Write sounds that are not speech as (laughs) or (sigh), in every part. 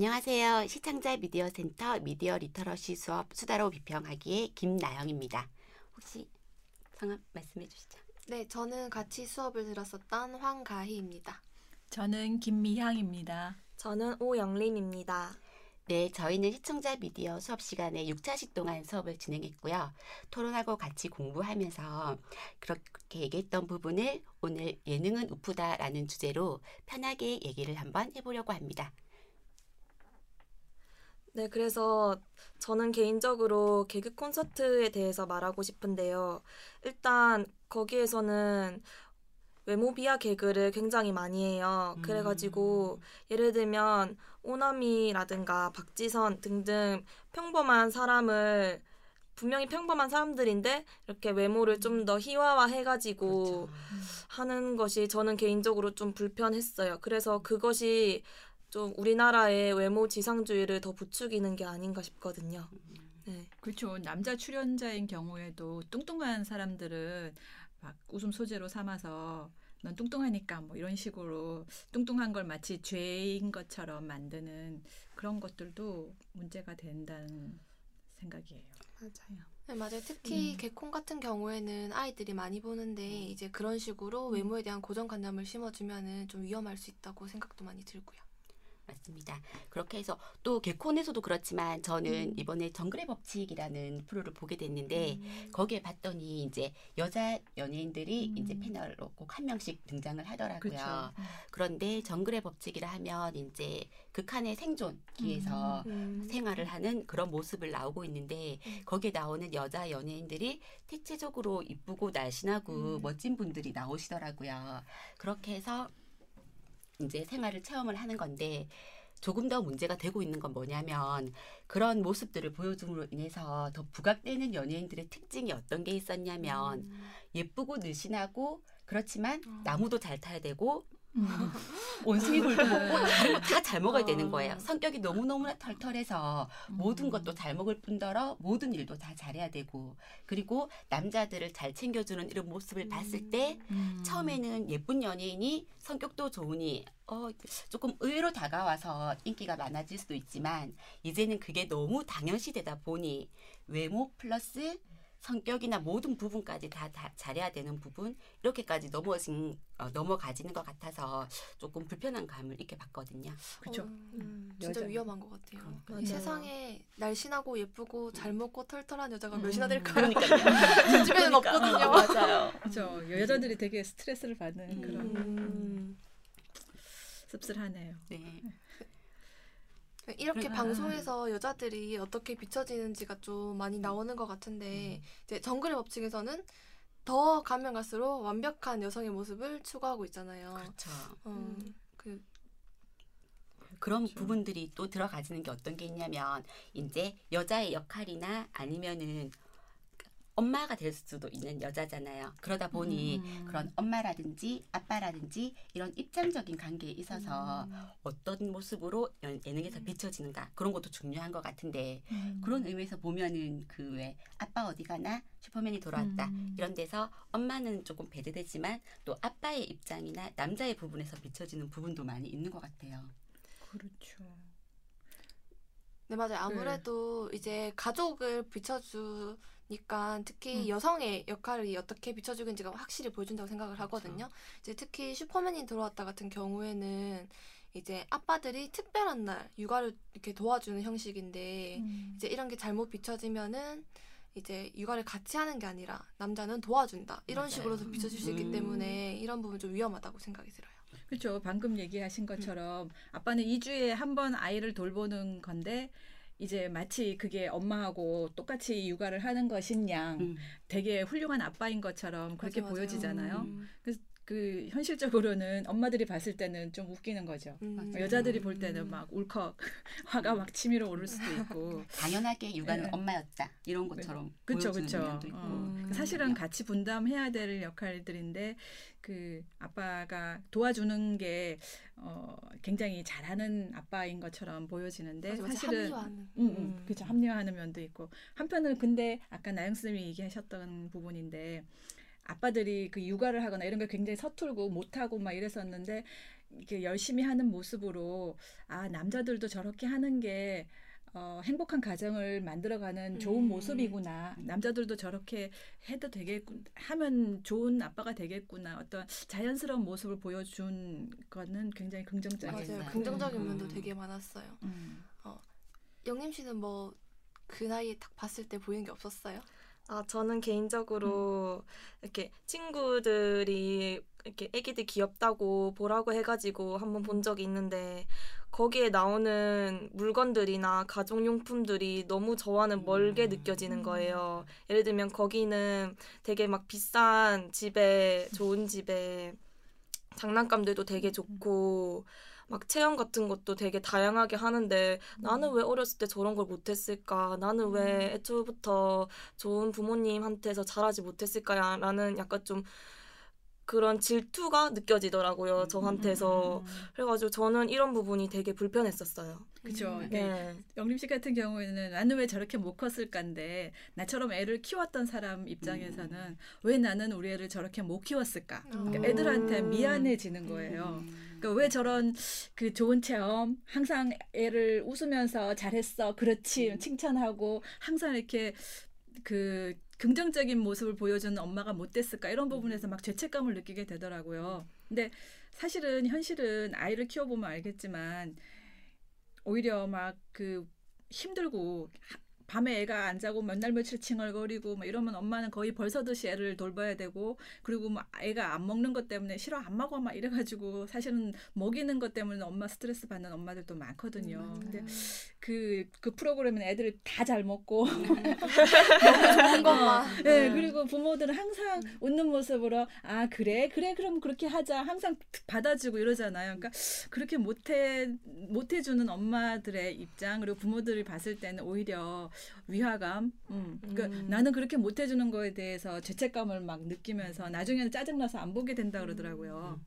안녕하세요. 시청자 미디어 센터 미디어 literacy 수업 수다로 비평하기의 김나영입니다. 혹시 성함 말씀해 주시죠. 네, 저는 같이 수업을 들었었던 황가희입니다. 저는 김미향입니다. 저는 오영림입니다. 네, 저희는 시청자 미디어 수업 시간에 6차시 동안 수업을 진행했고요. 토론하고 같이 공부하면서 그렇게 얘기했던 부분을 오늘 예능은 웃프다라는 주제로 편하게 얘기를 한번 해보려고 합니다. 네, 그래서 저는 개인적으로 개그 콘서트에 대해서 말하고 싶은데요. 일단 거기에서는 외모 비하 개그를 굉장히 많이 해요. 그래가지고 예를 들면 오나미라든가 박지선 등등 평범한 사람을 분명히 평범한 사람들인데 이렇게 외모를 좀 더 희화화 해가지고 그렇죠. 하는 것이 저는 개인적으로 좀 불편했어요. 그래서 그것이 좀 우리나라의 외모 지상주의를 더 부추기는 게 아닌가 싶거든요. 네. 그렇죠. 남자 출연자인 경우에도 뚱뚱한 사람들은 막 웃음 소재로 삼아서 넌 뚱뚱하니까 뭐 이런 식으로 뚱뚱한 걸 마치 죄인 것처럼 만드는 그런 것들도 문제가 된다는 생각이에요. 맞아요. 네, 맞아요. 특히 음. 개콘 같은 경우에는 아이들이 많이 보는데 이제 그런 식으로 외모에 대한 고정관념을 심어주면은 좀 위험할 수 있다고 생각도 많이 들고요. 맞습니다. 그렇게 해서 또 개콘에서도 그렇지만 저는 음. 이번에 정글의 법칙이라는 프로를 보게 됐는데 음. 거기에 봤더니 이제 여자 연예인들이 음. 이제 패널로 꼭 한 명씩 등장을 하더라고요. 그렇죠. 그런데 정글의 법칙이라 하면 이제 극한의 생존기에서 음. 생활을 하는 그런 모습을 나오고 있는데 음. 거기에 나오는 여자 연예인들이 대체적으로 이쁘고 날씬하고 음. 멋진 분들이 나오시더라고요. 그렇게 해서 이제 생활을 체험을 하는 건데 조금 더 문제가 되고 있는 건 뭐냐면 그런 모습들을 보여줌으로 인해서 더 부각되는 연예인들의 특징이 어떤 게 있었냐면 음. 예쁘고 늘씬하고 그렇지만 어. 나무도 잘 타야 되고 음. 원숭이 굴도 먹고 다른 거 다 잘 먹어야 되는 어. 거예요. 성격이 너무너무나 털털해서 모든 음. 것도 잘 먹을 뿐더러 모든 일도 다 잘해야 되고 그리고 남자들을 잘 챙겨주는 이런 모습을 봤을 때 음. 처음에는 예쁜 연예인이 성격도 좋으니 어 조금 의외로 다가와서 인기가 많아질 수도 있지만 이제는 그게 너무 당연시 되다 보니 외모 플러스 성격이나 모든 부분까지 다, 다 잘해야 되는 부분 이렇게까지 넘어진 어, 넘어가지는 것 같아서 조금 불편한 감을 이렇게 받거든요. 그렇죠. 어, 음. 진짜 여자- 위험한 것 같아요. 어, 맞아요. 이 세상에 날씬하고 예쁘고 잘 먹고 털털한 여자가 음. 몇이나 될까요? 그러니까요. (laughs) 제 주변엔 없거든요. 맞아요. 그렇죠. 여자들이 되게 스트레스를 받는 음. 그런 음. 씁쓸하네요. 네. 이렇게 아. 방송에서 여자들이 어떻게 비춰지는지가 좀 많이 나오는 것 같은데 이제 정글의 법칙에서는 더 가면 갈수록 완벽한 여성의 모습을 추구하고 있잖아요. 그렇죠. 어, 음. 그 그런 그렇죠. 부분들이 또 들어가지는 게 어떤 게 있냐면 이제 여자의 역할이나 아니면은 엄마가 될 수도 있는 여자잖아요. 그러다 보니 음. 그런 엄마라든지 아빠라든지 이런 입장적인 관계에 있어서 음. 어떤 모습으로 연- 예능에서 비춰지는가 그런 것도 중요한 것 같은데 음. 그런 의미에서 보면은 그 왜 아빠 어디 가나 슈퍼맨이 돌아왔다 음. 이런 데서 엄마는 조금 배제되지만 또 아빠의 입장이나 남자의 부분에서 비춰지는 부분도 많이 있는 것 같아요. 그렇죠. 네 맞아요. 아무래도 이제 가족을 비춰주 니까 특히 음. 여성의 역할이 어떻게 비춰주는지가 확실히 보여준다고 생각을 하거든요. 이제 특히 슈퍼맨이 들어왔다 같은 경우에는 이제 아빠들이 특별한 날 육아를 이렇게 도와주는 형식인데 음. 이제 이런 게 잘못 비춰지면은 이제 육아를 같이 하는 게 아니라 남자는 도와준다 이런 맞아요. 식으로도 비춰질 수 있기 음. 때문에 이런 부분 좀 위험하다고 생각이 들어요. 그렇죠. 방금 얘기하신 것처럼 아빠는 2주에 한 번 아이를 돌보는 건데 이제 마치 그게 엄마하고 똑같이 육아를 하는 것인 양 음. 되게 훌륭한 아빠인 것처럼 그렇게 맞아. 보여지잖아요. 음. 그 현실적으로는 엄마들이 봤을 때는 좀 웃기는 거죠. 음. 여자들이 볼 때는 막 울컥 (laughs) 화가 막 치밀어 오를 수도 있고. (laughs) 당연하게 육아는 네. 엄마였다 이런 것처럼 그쵸 보여주는 그쵸. 면도 있고 음. 사실은 같이 분담해야 될 역할들인데 그 아빠가 도와주는 게 어, 굉장히 잘하는 아빠인 것처럼 보여지는데 맞아, 맞아. 사실은 합리화하는. 음, 음, 음. 그렇죠. 합리화하는 면도 있고 한편은 근데 아까 나영 쌤이 얘기하셨던 부분인데 아빠들이 그 육아를 하거나 이런 걸 굉장히 서툴고 못하고 막 이랬었는데 이렇게 열심히 하는 모습으로 아 남자들도 저렇게 하는 게 어, 행복한 가정을 만들어가는 좋은 음. 모습이구나. 남자들도 저렇게 해도 되겠군, 하면 좋은 아빠가 되겠구나. 어떤 자연스러운 모습을 보여준 거는 굉장히 긍정적이었어요. 맞아요. 긍정적인 음. 면도 되게 많았어요. 음. 영림 씨는 뭐 그 나이에 딱 봤을 때 보이는 게 없었어요? 아, 저는 개인적으로 이렇게 친구들이 이렇게 애기들 귀엽다고 보라고 해가지고 한번 본 적이 있는데 거기에 나오는 물건들이나 가정용품들이 너무 저와는 멀게 음. 느껴지는 거예요. 예를 들면 거기는 되게 막 비싼 집에 좋은 집에 장난감들도 되게 좋고 막 체험 같은 것도 되게 다양하게 하는데 나는 왜 어렸을 때 저런 걸 못했을까? 나는 왜 애초부터 좋은 부모님한테서 자라지 못했을까라는 약간 좀 그런 질투가 느껴지더라고요 저한테서. 그래가지고 저는 이런 부분이 되게 불편했었어요. 그죠. 음. 이게 네. 영림 씨 같은 경우에는 나는 왜 저렇게 못 컸을까인데 나처럼 애를 키웠던 사람 입장에서는 왜 나는 우리 애를 저렇게 못 키웠을까? 그러니까 음. 애들한테 미안해지는 거예요. 음. 그러니까 왜 저런 그 좋은 체험 항상 애를 웃으면서 잘했어 그렇지 칭찬하고 항상 이렇게 그 긍정적인 모습을 보여주는 엄마가 못 됐을까 이런 부분에서 막 죄책감을 느끼게 되더라고요. 근데 사실은 현실은 아이를 키워보면 알겠지만 오히려 막 그 힘들고 하- 밤에 애가 안 자고 몇 날 며칠 칭얼거리고 막 이러면 엄마는 거의 벌서듯이 애를 돌봐야 되고 그리고 막 애가 안 먹는 것 때문에 싫어 안 먹어 막 이래가지고 사실은 먹이는 것 때문에 엄마 스트레스 받는 엄마들도 많거든요. 근데 그, 그 프로그램은 애들이 다 잘 먹고 (laughs) 좋은 것만. 네, 음. 그리고 부모들은 항상 웃는 모습으로 아 그래 그래 그럼 그렇게 하자 항상 받아주고 이러잖아요. 그러니까 그렇게 못해 못해주는 엄마들의 입장 그리고 부모들이 봤을 때는 오히려 위화감. 음. 그러니까 음. 나는 그렇게 못 해주는 거에 대해서 죄책감을 막 느끼면서 나중에는 짜증나서 안 보게 된다 그러더라고요.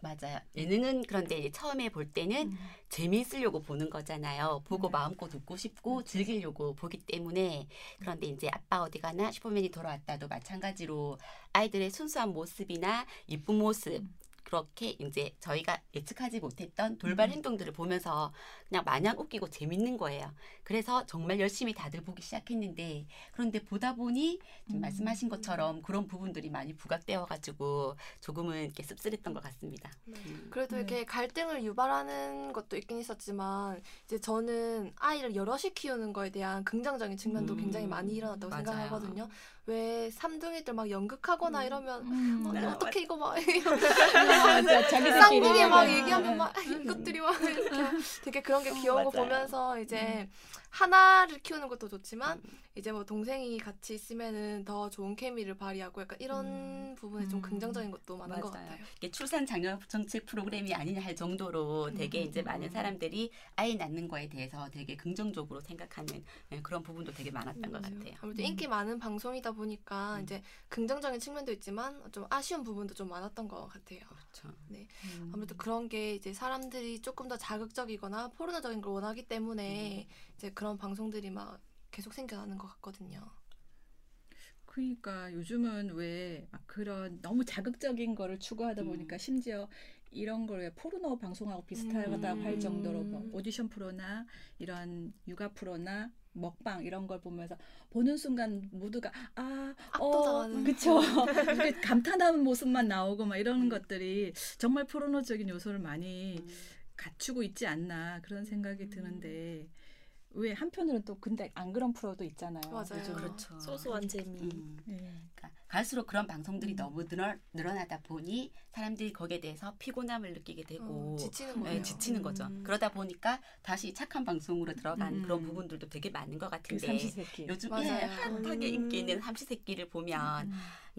맞아요. 예능은 그런데 처음에 볼 때는 음. 재미있으려고 보는 거잖아요. 보고 네. 마음껏 웃고 싶고 즐기려고 보기 때문에 그런데 이제 아빠 어디 가나 슈퍼맨이 돌아왔다도 마찬가지로 아이들의 순수한 모습이나 이쁜 모습 음. 그렇게 이제 저희가 예측하지 못했던 돌발 음. 행동들을 보면서 그냥 마냥 웃기고 재밌는 거예요. 그래서 정말 열심히 다들 보기 시작했는데 그런데 보다 보니 지금 음. 말씀하신 것처럼 그런 부분들이 많이 부각되어 가지고 조금은 이렇게 씁쓸했던 것 같습니다. 음. 그래도 네. 이렇게 갈등을 유발하는 것도 있긴 있었지만 이제 저는 아이를 여럿이 키우는 거에 대한 긍정적인 측면도 음, 굉장히 많이 일어났다고 맞아요. 생각하거든요. 왜 삼둥이들 막 연극하거나 이러면 음. 어, 네, 어떻게 이거 막 (laughs) 쌍둥이 막 네. 얘기하면 막 이것들이 막 이렇게 되게 그런 게 귀여운 거. 보면서 이제 하나를 키우는 것도 좋지만 음. 이제 뭐 동생이 같이 있으면은 더 좋은 케미를 발휘하고 약간 이런 음. 부분에 좀 음. 긍정적인 것도 많은 것 맞아요. 같아요. 이게 출산 장려 정책 프로그램이 아니냐 할 정도로 되게 이제 음. 많은 사람들이 아이 낳는 거에 대해서 되게 긍정적으로 생각하는 예, 그런 부분도 되게 많았던 것 맞아요. 같아요. 아무래도 음. 인기 많은 방송이다 보니까 음. 이제 긍정적인 측면도 있지만 좀 아쉬운 부분도 좀 많았던 것 같아요. 그렇죠. 음. 아무래도 그런 게 이제 사람들이 조금 더 자극적이거나 포르노적인 걸 원하기 때문에 이제 그런 방송들이 막 계속 생겨나는 것 같거든요. 그러니까 요즘은 왜 막 그런 너무 자극적인 거를 추구하다 보니까 음. 심지어 이런 걸 왜 포르노 방송하고 비슷하다고 음. 할 정도로 뭐 오디션 프로나 이런 육아 프로나 먹방 이런 걸 보면서 보는 순간 모두가 아, 어. 그쵸. (laughs) 감탄하는 모습만 나오고 막 이런 것들이 정말 포르노적인 요소를 많이 음. 갖추고 있지 않나 그런 생각이 드는데 왜 한편으로는 또 근데 안 그런 프로도 있잖아요. 맞아요. 요즘. 그렇죠. 소소한 재미. 음. 예. 그러니까 갈수록 그런 방송들이 음. 너무 늘어, 늘어나다 보니 사람들이 거기에 대해서 피곤함을 느끼게 되고 어, 지치는 예, 거예요. 지치는 거죠. 음. 그러다 보니까 다시 착한 방송으로 들어간 음. 그런 부분들도 되게 많은 것그 같은데 삼시세끼. 요즘 맞아요. 예, 핫하게 음. 인기 있는 삼시세끼를 보면 음.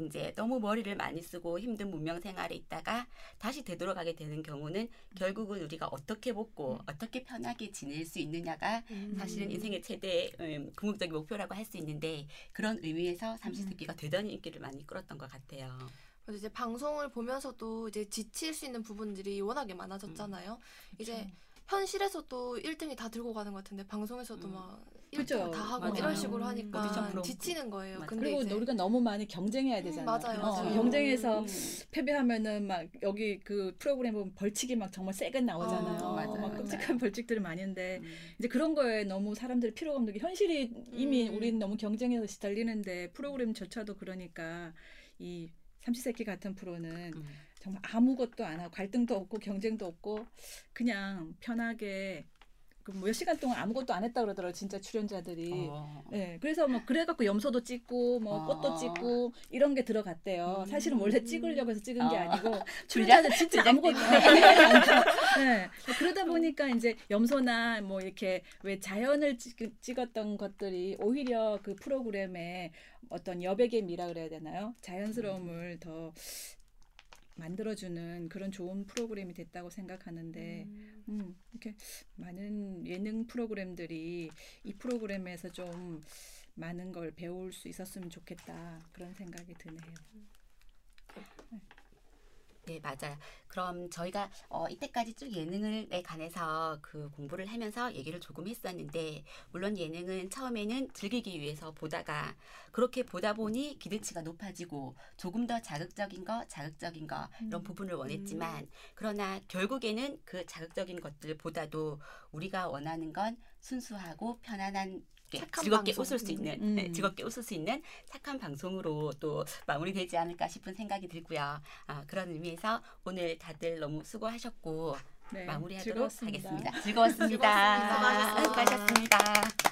이제 너무 머리를 많이 쓰고 힘든 문명 생활에 있다가 다시 되돌아가게 되는 경우는 결국은 우리가 어떻게 먹고 음. 어떻게 편하게 지낼 수 있느냐가 음. 사실은 인생의 최대 음, 궁극적인 목표라고 할 수 있는데 그런 의미에서 삼시세끼가 대단히 인기를 많이 끌었던 것 같아요. 그래서 이제 방송을 보면서도 이제 지칠 수 있는 부분들이 워낙에 많아졌잖아요. 이제 현실에서도 1등이 다 들고 가는 것 같은데 방송에서도 음. 막 그죠. 다 하고 맞아요. 이런 식으로 하니까 프로. 지치는 거예요. 그리고 이제 우리가 너무 많이 경쟁해야 되잖아요. 맞아요, 어, 맞아요. 경쟁해서 음. 패배하면은 막 여기 그 프로그램 보면 벌칙이 막 정말 세게 나오잖아요. 어, 맞아요, 막. 끔찍한 벌칙들이 많은데 음. 이제 그런 거에 너무 사람들이 필요가 없는 게 현실이 이미 음. 우리는 너무 경쟁해서 시달리는데 프로그램조차도 그러니까 이 삼시세끼 같은 프로는 음. 정말 아무것도 안 하고 갈등도 없고 경쟁도 없고 그냥 편하게 그몇 시간 동안 아무것도 안 했다 그러더라고요. 진짜 출연자들이. 어. 네, 그래서 뭐 그래갖고 염소도 찍고 뭐 어. 꽃도 찍고 이런 게 들어갔대요. 음. 사실은 원래 찍으려고 해서 찍은 게 어. 아니고? (laughs) 출연자들 진짜 아무것도. (laughs) 네, 그러다 보니까 이제 염소나 뭐 이렇게 왜 자연을 찍, 찍었던 것들이 오히려 그 프로그램에 어떤 여백의 미라 그래야 되나요? 자연스러움을 더 만들어주는 그런 좋은 프로그램이 됐다고 생각하는데 음. 음, 이렇게 많은 예능 프로그램들이 이 프로그램에서 좀 많은 걸 배울 수 있었으면 좋겠다 그런 생각이 드네요. 네, 맞아요. 그럼 저희가 어, 이때까지 쭉 예능에 관해서 그 공부를 하면서 얘기를 조금 했었는데, 물론 예능은 처음에는 즐기기 위해서 보다가, 그렇게 보다 보니 기대치가 높아지고, 조금 더 자극적인 거, 자극적인 거, 이런 음. 부분을 원했지만, 그러나 결국에는 그 자극적인 것들보다도 우리가 원하는 건 순수하고 편안한 즐겁게 방송. 웃을 수 있는 음. 네, 즐겁게 웃을 수 있는 착한 방송으로 또 마무리되지 않을까 싶은 생각이 들고요. 아, 그런 의미에서 오늘 다들 너무 수고하셨고 네, 마무리하도록 즐거웠습니다. 하겠습니다. 즐거웠습니다. (laughs) 즐거웠습니다. 수고하셨습니다.